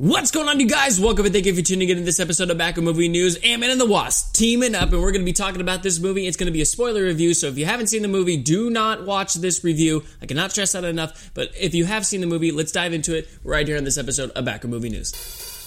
What's going on, you guys? Welcome and thank you for tuning in to this episode of Back Row Movie News. Ant-Man and the Wasp teaming up, and we're going to be talking about this movie. It's going to be a spoiler review, so if you haven't seen the movie, do not watch this review. I cannot stress that enough. But if you have seen the movie, let's dive into it right here on this episode of Back Row Movie News.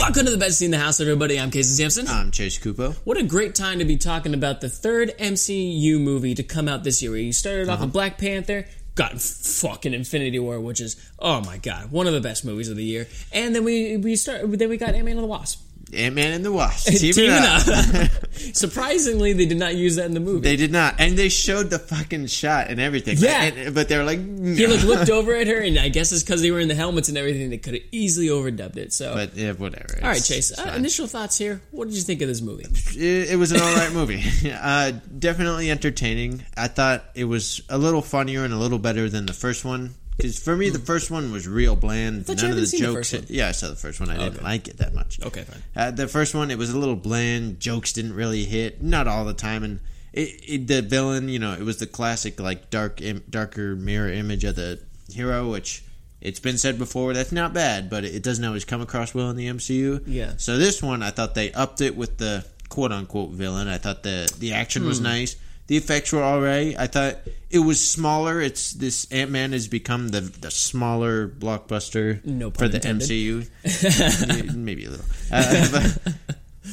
Welcome to the best scene in the house, everybody. I'm Casey Sampson. I'm Chase Kupo. What a great time to be talking about the third MCU movie to come out this year. You started off uh-huh. with Black Panther, got fucking Infinity War, which is oh my god, one of the best movies of the year. And then we we start then we got Ant Man and the Wasp. Ant Man and the Wasp. Teaming Teaming up. up. Surprisingly, they did not use that in the movie. They did not, and they showed the fucking shot and everything. Yeah. And- but they were like, he looked, looked over at her, and I guess it's because they were in the helmets and everything. They could have easily overdubbed it. So, But yeah, whatever. all right, Chase. Uh, initial thoughts here. What did you think of this movie? it, it was an all right movie. Uh, definitely entertaining. I thought it was a little funnier and a little better than the first one. Because for me, the first one was real bland. None of the the jokes. one. yeah, I saw the first one. I didn't Okay. like it that much. Okay, fine. Uh, the first one, it was a little bland. Jokes didn't really hit, not all the time, and it, it, the villain, you know, it was the classic like dark, Im- darker mirror image of the hero, which it's been said before that's not bad, but it doesn't always come across well in the MCU. Yeah. So this one, I thought they upped it with the quote unquote villain. I thought the the action Hmm. was nice. The effects were alright. I thought it was smaller. It's this Ant Man has become the the smaller blockbuster No for the intended. MCU. Maybe a little. Uh, but,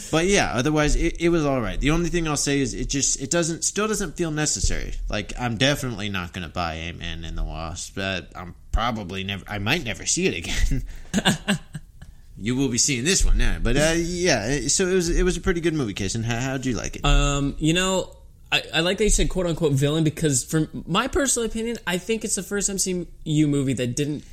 but yeah, otherwise it, it was all right. The only thing I'll say is it just it doesn't still doesn't feel necessary. Like I'm definitely not going to buy Ant Man and the Wasp, but I'm probably never. I might never see it again. you will be seeing this one now, but uh, yeah. So it was it was a pretty good movie, Case. And how how'd you like it? Um, you know, I, I like that you said quote unquote villain because, from my personal opinion, I think it's the first MCU movie that didn't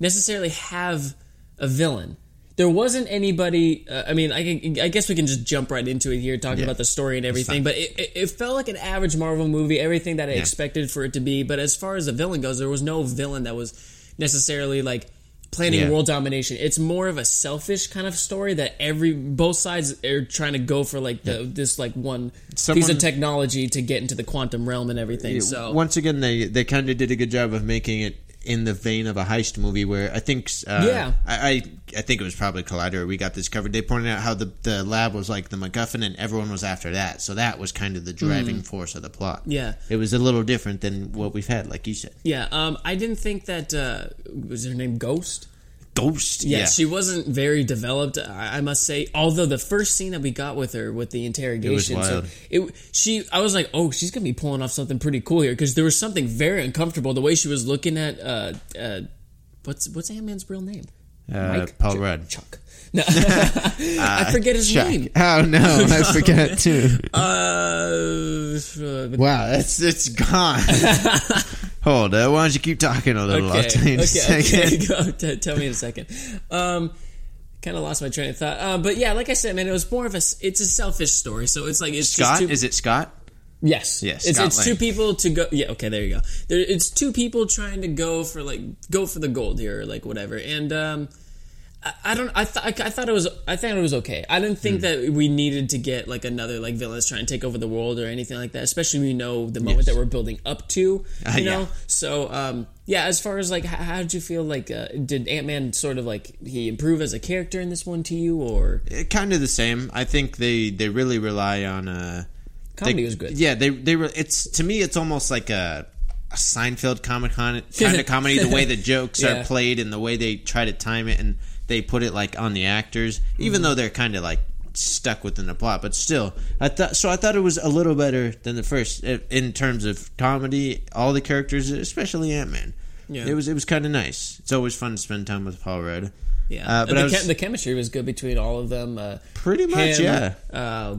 necessarily have a villain. There wasn't anybody. Uh, I mean, I, can- I guess we can just jump right into it here, talking Yeah. about the story and everything. But it, it, it felt like an average Marvel movie, everything that I Yeah. expected for it to be. But as far as the villain goes, there was no villain that was necessarily like planning Yeah. world domination. It's more of a selfish kind of story that every both sides are trying to go for like the this like one piece of technology to get into the quantum realm and everything. So once again, they they kind of did a good job of making it in the vein of a heist movie, where I think, uh, Yeah. I, I I think it was probably Collider. We got this covered. They pointed out how the the lab was like the MacGuffin, and everyone was after that. So that was kind of the driving force of the plot. Mm. Yeah. it was a little different than what we've had, like you said. yeah, um, I didn't think that uh, was her name Ghost. Ghost, Yeah, yeah, she wasn't very developed. I, I must say. Although the first scene that we got with her with the interrogation, wild. so it she I was like, oh, she's gonna be pulling off something pretty cool here because there was something very uncomfortable the way she was looking at uh uh what's what's Ant Man's real name? uh, Paul Rudd. Chuck. No, I forget his Chuck. name. Oh no, I forgot too. Uh, Wow, it's it's gone. Hold on, why don't you keep talking a little? I'll okay, tell you in a okay, second. okay. Go, t- tell me in a second. Um, kind of lost my train of thought. Uh, but yeah, like I said, man, it was more of a. It's a selfish story, so it's like it's Scott, just two, is it Scott? Yes, Yes, It's, it's two people to go. Yeah, okay, there you go. There, it's two people trying to go for like go for the gold here, or like whatever. And um, I, don't. I thought. I thought it was. I thought it was okay. I didn't think that we needed to get like another like villain that's trying to take over the world or anything like that. Especially when we know the moment that we're building up to. You Uh, yeah. know. So um, yeah. As far as like, how, how did you feel? Like, uh, did Ant Man sort of like he improve as a character in this one to you, or kind of the same. I think they they really rely on uh comedy they- was good? Yeah, they they were. It's to me, it's almost like a, a Seinfeld comic con kind of comedy. The way the jokes Yeah. are played and the way they try to time it, and they put it like on the actors, even Mm-hmm. though they're kind of like stuck within the plot. But still, I thought so. I thought it was a little better than the first in terms of comedy. All the characters, especially Ant Man. Yeah. It was it was kind of nice. It's always fun to spend time with Paul Rudd. Yeah, Uh, but the, was- chem- the chemistry was good between all of them. Uh, Pretty much, him, yeah. Uh,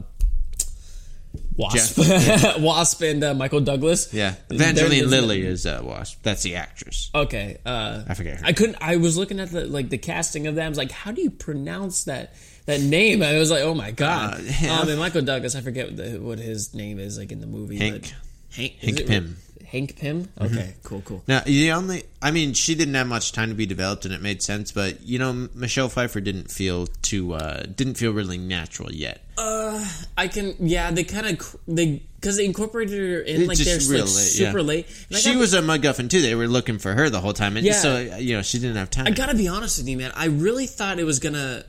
Wasp, Wasp, and uh, Michael Douglas. Yeah, Evangeline Lilly is uh, Wasp. That's the actress. Okay, uh, I forget her. I couldn't. I was looking at the like the casting of them. I was like, how do you pronounce that that name? I was like, oh my god. Uh, yeah. Um, and Michael Douglas, I forget what, the, what his name is like in the movie. Hank. Hank. Hank Pym. Hank Pym. Okay, cool, cool. Now, the only, I mean, she didn't have much time to be developed, and it made sense. But you know, Michelle Pfeiffer didn't feel too, uh, didn't feel really natural yet. Uh, I can. Yeah, they kind of they because they incorporated her in like they're like late, super yeah. late. She was a MacGuffin too. They were looking for her the whole time, and Yeah. so you know, she didn't have time. I gotta be honest with you, man. I really thought it was gonna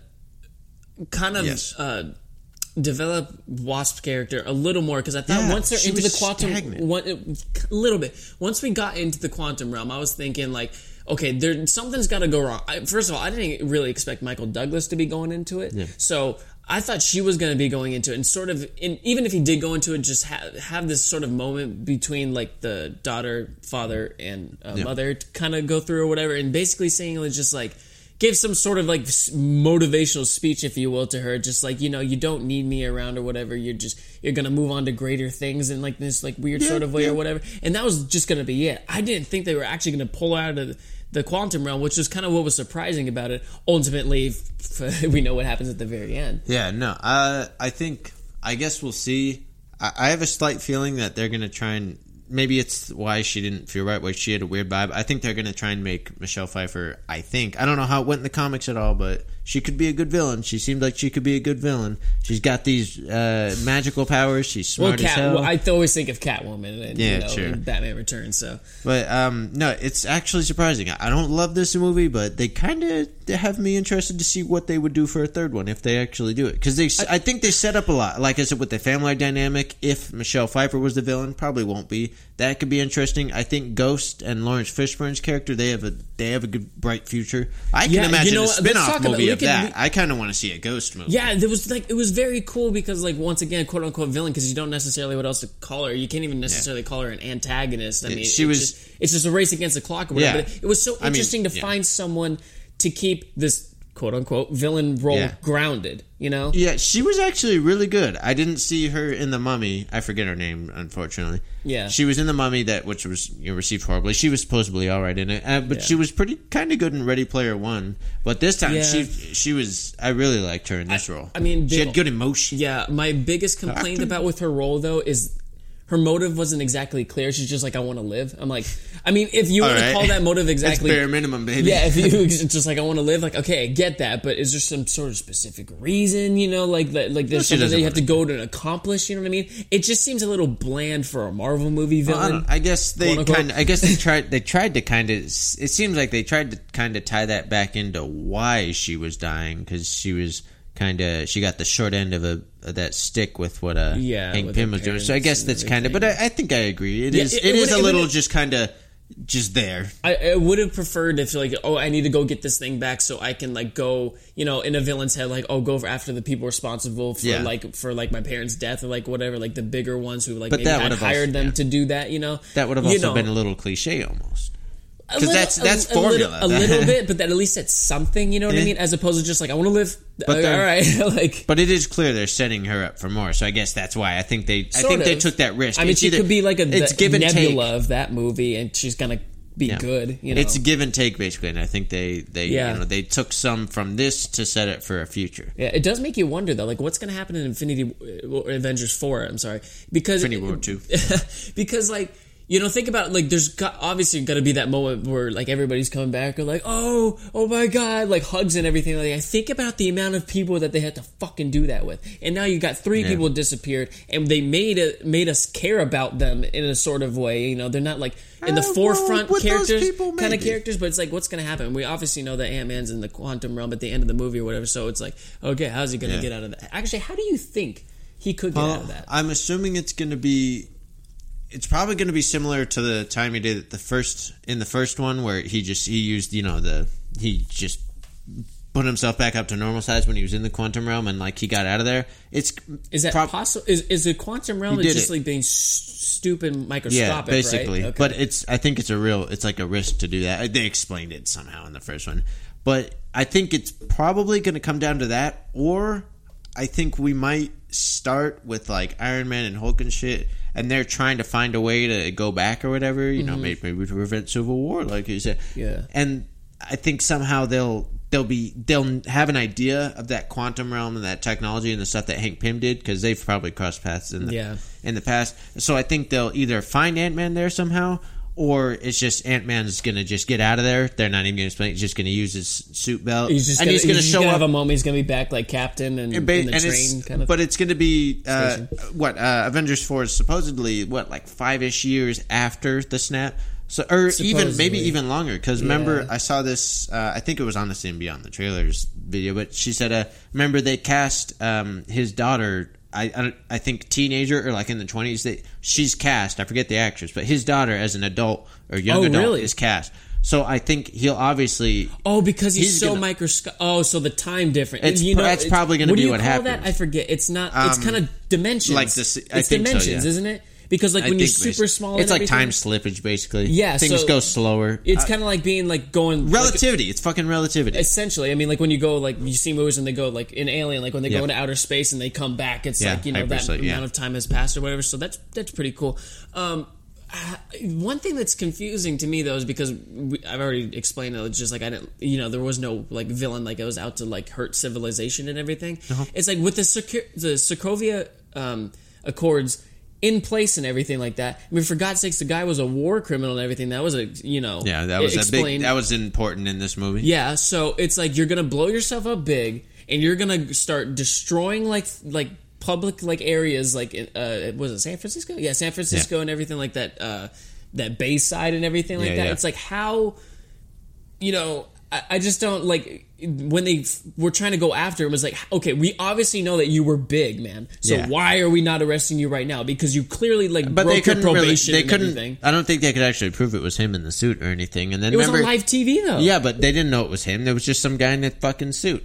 kind of Yes. uh, develop Wasp's character a little more because I thought Yeah, once they're into the quantum, stagnant. one, a little bit. Once we got into the quantum realm, I was thinking like, okay, there something's got to go wrong. I, first of all, I didn't really expect Michael Douglas to be going into it, so. I thought she was going to be going into it, and sort of, in, even if he did go into it, just ha- have this sort of moment between like the daughter, father, and uh, mother to kind of go through or whatever, and basically saying it was just like give some sort of like motivational speech, if you will, to her, just like you know, you don't need me around or whatever. You're just you're gonna move on to greater things in like this like weird sort of way or whatever. And that was just gonna be it. I didn't think they were actually gonna pull out of the quantum realm, which is kind of what was surprising about it. Ultimately, we know what happens at the very end. Yeah, no. Uh, I think. I guess we'll see. I, I have a slight feeling that they're gonna try and maybe it's why she didn't feel right. Why she had a weird vibe. I think they're gonna try and make Michelle Pfeiffer. I think I don't know how it went in the comics at all, but she could be a good villain. She seemed like she could be a good villain. She's got these uh, magical powers. She's Well, smart as hell. Well, I always think of Catwoman and Yeah, you know, sure. Batman Returns. So But um, no, it's actually surprising. I don't love this movie, but they kind of have me interested to see what they would do for a third one if they actually do it. Because they, I, think they set up a lot. Like I said, with the family dynamic, if Michelle Pfeiffer was the villain, probably won't be. That could be interesting. I think Ghost and Laurence Fishburne's character they have a they have a good bright future. I can Yeah, you imagine know a? Spin-off talk about- movie of can- that. we- I kind of want to see a Ghost movie. Yeah, there was like it was very cool because like once again, quote unquote villain because you don't necessarily what else to call her. You can't even necessarily call her an antagonist. I mean, she it's was- just, it's just a race against the clock or whatever. Yeah. But it, was so I mean, interesting to yeah. find someone to keep this quote unquote villain role Yeah. grounded. You know, Yeah, she was actually really good. I didn't see her in the Mummy. I forget her name, unfortunately. Yeah. she was in the Mummy that which was you know, received horribly. She was supposedly all right in it, uh, but Yeah. she was pretty kind of good in Ready Player One. But this time, Yeah. she she was. I really liked her in this role. I mean, she had good emotion. Yeah, my biggest complaint Acting. about with her role though is her motive wasn't exactly clear. She's just like, I want to live. I'm like, I mean, if you want to call that motive That's exactly, bare minimum, baby. yeah, if you just like I want to live, like okay, I get that, but is there some sort of specific reason, you know, like that, like there's she something that you have to go to accomplish? You know what I mean? It just seems a little bland for a Marvel movie villain. don't- I guess they kind. I guess they tried. They tried to kind of. It seems like they tried to kind of tie that back into why she was dying because she was kind of. She got the short end of a of that stick with what uh Yeah, Hank Pym was doing. So I guess that's kind of. But I, I think I agree. It Yeah, is. it- it is a little just kind of just there. I, I would have preferred if like, oh, I need to go get this thing back so I can like go, you know, in a villain's head, like, oh, go after the people responsible for Yeah. like for like my parents' death or like whatever, like the bigger ones who like But maybe that hired also- them yeah. to do that, you know. That would have You also know, been a little cliche almost. A 'cause little- that's- that's a, a little, formula. a little bit, but that at least it's something, you know what I mean? As opposed to just like I want to live. But Uh, all right, like But it is clear they're setting her up for more. So I guess that's why I think they. I think they took that risk. I mean, It's she either- could be like a It's give and take. nebula of that movie, and she's gonna be good. You know, It's a give and take basically, and I think they they Yeah. you know they took some from this to set it for a future. Yeah, it does make you wonder though, like what's going to happen in Infinity or Avengers Four? I'm sorry, because Infinity War 2. because like you know, think about like there's got, obviously got to be that moment where like everybody's coming back or like oh oh my god like hugs and everything. Like I think about the amount of people that they had to fucking do that with, and now you got three Yeah. people disappeared, and they made it made us care about them in a sort of way. You know, they're not like in the Uh, forefront with those characters kind of characters, but it's like what's going to happen? We obviously know that Ant Man's in the quantum realm at the end of the movie or whatever. So it's like okay, how's he going to Yeah. get out of that? Actually, how do you think he could get out of that? I'm assuming it's going to be. It's probably going to be similar to the time he did it the first in the first one, where he just he used you know the he just put himself back up to normal size when he was in the quantum realm, and like he got out of there. It's Is that prob- possible? Is is the quantum realm did just it. like being s- stupid microscopic? Yeah, basically. Right? Okay. But it's I think it's a real it's like a risk to do that. Uh, they explained it somehow in the first one. But I think it's probably going to come down to that or I think we might start with like Iron Man and Hulk and shit, and they're trying to find a way to go back or whatever. You know, maybe, maybe to prevent civil war, like you said. Mm-hmm. Yeah. And I think somehow they'll they'll be they'll have an idea of that quantum realm and that technology and the stuff that Hank Pym did because they've probably crossed paths in the Yeah. in the past. So I think they'll either find Ant Man there somehow. Or it's just Ant Man's gonna just get out of there. They're not even gonna explain. He's just gonna use his suit belt, He's just and gonna, he's gonna he's show gonna up have a moment. He's gonna be back like Captain and, and ba- in the and train kind of. But it's to be uh, what uh, Avengers Four is supposedly what like five ish years after the snap. So or even maybe even longer because remember I saw this uh, I think it was on the scene beyond the trailers video but she said uh, remember they cast um, his daughter I, I I think teenager or like in the twenties that she's cast I forget the actress but his daughter as an adult or young Oh, adult really? is cast so I think he'll obviously Oh, because he's, He's so microscopic. Oh, so the time difference. It's you know, that's it's- probably gonna be what do be you what call happens. That I forget. It's not. it's Um, kind of dimensions. like this- I it's think so, dimensions, yeah. isn't it? Because like I when you're super small, it's like time slippage basically Yeah, things so go slower It's Uh, kind of like being like going like, relativity. it's fucking relativity. essentially i mean like when you go like you see movies and they go like in alien like when they Yeah. go into outer space and they come back it's Yeah, like you know that yeah. amount of time has passed or whatever so that's that's pretty cool um one thing that's confusing to me though is because we, I've already explained it. It's just like I didn't, you know, there was no like villain like it was out to like hurt civilization and everything. Uh-huh. It's like with the Sokovia um, Accords in place and everything like that. I mean, for God's sakes, the guy was a war criminal and everything. That was a you know, yeah, that was a big. That was important in this movie. Yeah, so it's like you're gonna blow yourself up big, and you're gonna start destroying like like public like areas like uh was it San Francisco? Yeah, San Francisco and everything like that. Uh, that Bayside and everything like Yeah, that. yeah. It's like how, you know, I, I just don't like when they f- were trying to go after him. Was like, okay, we obviously know that you were big, man. So Yeah. why are we not arresting you right now? Because you clearly like But broke they your couldn't really. probation They and couldn't. everything. I don't think they could actually prove it was him in the suit or anything. And then It was remember, on live TV though. yeah, but they didn't know it was him. There was just some guy in a fucking suit.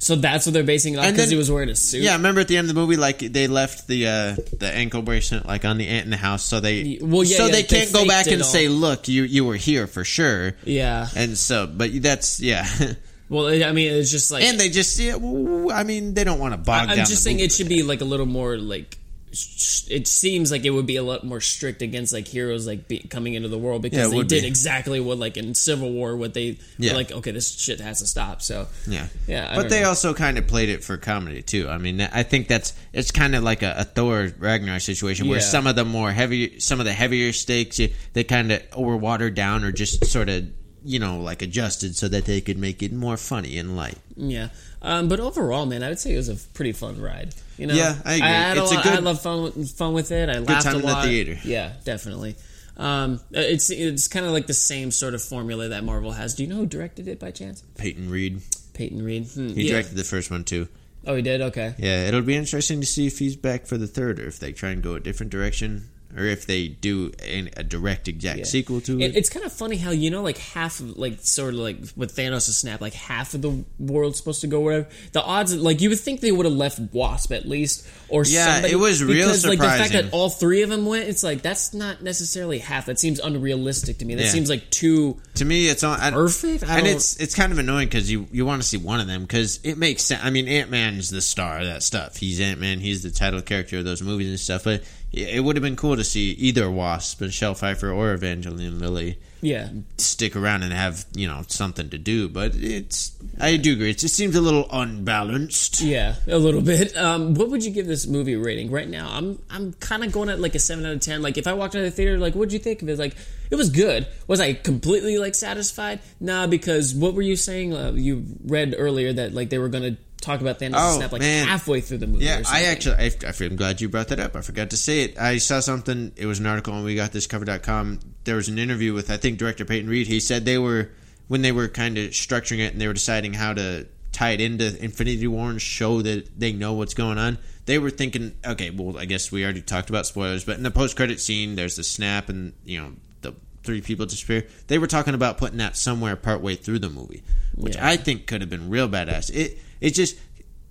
So that's what they're basing it on because he was wearing a suit. Yeah, remember at the end of the movie, like they left the uh, the ankle bracelet like on the ant in the house, so they Well, yeah, so yeah, they they can't go back and all. say, look, you you were here for sure. Yeah. And so, but that's yeah. Well, I mean, it's just like and they just yeah. well, I mean, they don't want to bog I'm down. just saying it should be like a little more like. It seems like it would be a lot more strict against like heroes like be, coming into the world because it they did be. exactly what like in Civil War what they Yeah. were like okay this shit has to stop so Yeah, Yeah, I but they know. also kind of played it for comedy too. I mean, I think that's it's kind of like a, a Thor Ragnarok situation where Yeah. some of the more heavy, some of the heavier stakes, they kind of were watered down or just sort of you know like adjusted so that they could make it more funny and light. yeah. Um, but overall man I would say it was a pretty fun ride you know? Yeah, I agree. had It's a lot- good- I love fun with, fun with it. I laughed time a in the theater. yeah definitely. Um, it's it's kind of like the same sort of formula that Marvel has. Do you know who directed it by chance? Peyton Reed, Peyton Reed. Hmm, he yeah. directed the first one too. oh he did? Okay. Yeah, it'll be interesting to see if he's back for the third, or if they try and go a different direction, or if they do a, a direct exact Yeah. sequel to It- it. It's kind of funny how you know, like half, of, like sort of like with Thanos' snap, like half of the world's supposed to go wherever. The odds, like you would think they would have left Wasp at least, or Yeah, somebody, it was real because like the fact that all three of them went, it's like that's not necessarily half. That seems unrealistic to me. That Yeah. seems like too to me, it's on I, perfect. I and it's it's kind of annoying because you you want to see one of them because it makes sense. I mean, Ant Man's the star of that stuff. He's Ant Man. He's the title character of those movies and stuff. But it it would have been cool to see either Wasp, Michelle Pfeiffer, or Evangeline Lilly yeah. stick around and have you know something to do. But it's I do agree. It just seems a little unbalanced. Yeah, a little bit. Um, what would you give this movie a rating right now? I'm I'm kind of going at like a seven out of ten. Like if I walked out of the theater, like what'd you think of it? Like it was good. Was I completely like satisfied? Nah, because what were you saying? Uh, you read earlier that like they were gonna talk about Thanos' Oh, snap like man. halfway through the movie. Yeah, I actually, I, I'm glad you brought that up. I forgot to say it. I saw something. It was an article on we got this cover.com. There was an interview with, I think, director Peyton Reed. He said they were, when they were kind of structuring it and they were deciding how to tie it into Infinity War and show that they know what's going on, they were thinking, okay, well, I guess we already talked about spoilers, but in the post credit scene, there's the snap and, you know, the three people disappear. They were talking about putting that somewhere partway through the movie, which Yeah. I think could have been real badass. It, it just,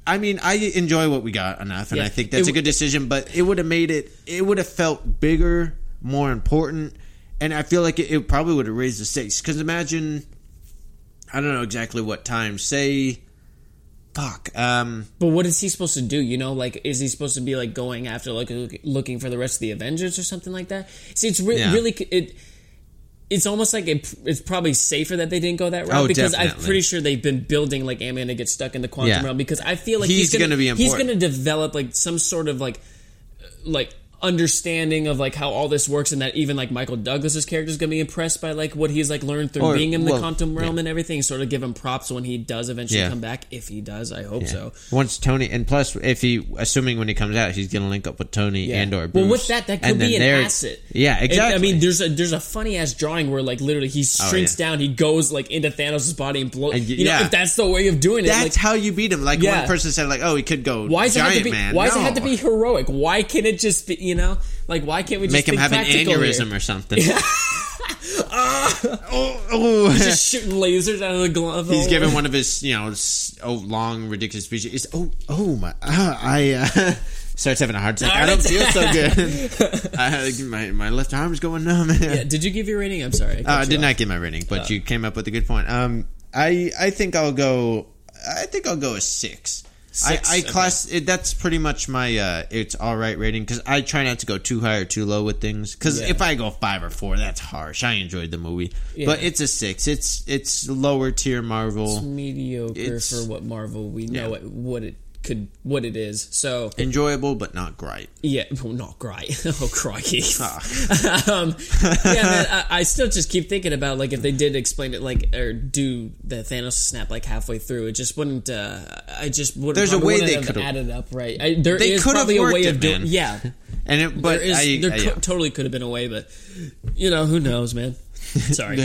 I mean, I enjoy what we got enough, and Yeah. I think that's It a good decision. But it would have made it. It would have felt bigger, more important, and I feel like it, it probably would have raised the stakes. Because imagine, I don't know exactly what time. Say, fuck. Um, But what is he supposed to do? You know, like is he supposed to be like going after like look- looking for the rest of the Avengers or something like that? See, it's re- Yeah. really it. It's almost like it, it's probably safer that they didn't go that route Oh, because I'm pretty sure they've been building like Ant Man to get stuck in the quantum Yeah. realm because I feel like He's he's, gonna, gonna be he's gonna develop like some sort of like uh, like understanding of like how all this works and that even like Michael Douglas's character is gonna be impressed by like what he's like learned through Or- being in the well, quantum realm yeah. and everything sort of give him props when he does eventually Yeah. come back if he does I hope so once Tony, and plus, if he, assuming when he comes out, he's gonna link up with Tony Yeah. and or Bruce. Well, with that, that could be an asset. Yeah, exactly. I mean, there's a there's a funny ass drawing where like literally he oh, shrinks Oh, yeah. down, he goes like into Thanos' body and blows. You know, yeah. if that's the way of doing it, that's like, how you beat him. Like Yeah. one person said, like, oh, he could go why does it giant have to be? man. Why does it have to be heroic? Why can't it just be? You know, like why can't we just Make him think have an aneurysm here? or something. oh, oh. Just shooting lasers out of the glove. He's giving one of his, you know, oh, long, ridiculous speeches. Oh, oh my, uh, I uh, starts having a heart attack. I don't feel so good. I, my my left arm's going numb. Yeah, did you give your rating? I'm sorry. Uh, I did you not off. get my rating, but you came up with a good point. Um, I I think I'll go. I think I'll go a six. Six, I, I okay. class it, that's pretty much my uh, it's all right rating because I try not to go too high or too low with things because Yeah. if I go five or four that's harsh. I enjoyed the movie, Yeah. but it's a six. It's it's lower tier Marvel, mediocre It's- for what Marvel we know Yeah. it, what it could what it is. So enjoyable but not great. Yeah, well, not great. oh, crikey. Fuck. um, yeah, man, I, I still just keep thinking about like if they did explain it like or do the Thanos snap like halfway through, it just wouldn't. Uh, I just wouldn't. There's a way they could've- added up right. I, there They is probably a way it, of doing. man. Yeah, And it, but there is. I, there I- co- yeah. totally could have been a way, but you know who knows, man. Sorry.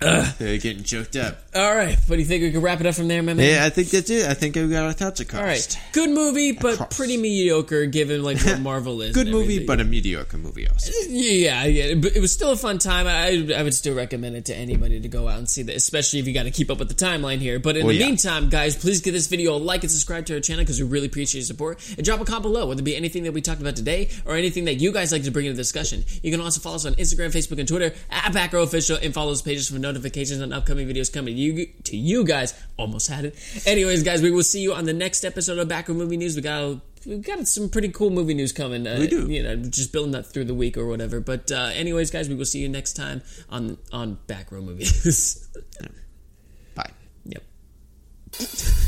They're getting choked up. All right, what do you think? We can wrap it up from there, man. Yeah, I think that's it. I think we got our thoughts across. All right, good movie, but Across. pretty mediocre given like what Marvel is. Good movie, but a mediocre movie also. Yeah, yeah, but it was still a fun time. I, I would still recommend it to anybody to go out and see that, especially if you got to keep up with the timeline here. But in Well, the yeah. meantime, guys, please give this video a like and subscribe to our channel because we really appreciate your support. And drop a comment below, whether it be anything that we talked about today or anything that you guys like to bring into discussion. You can also follow us on Instagram, Facebook, and Twitter at Back Row Official and follow those pages for notifications on upcoming videos coming to you. To you guys, almost had it. Anyways, guys, we will see you on the next episode of Back Row Movie News. We got. We've got some pretty cool movie news coming. Uh, We do. You know, just building that through the week or whatever. But uh, anyways, guys, we will see you next time on on Back Row Movies. Bye. yep.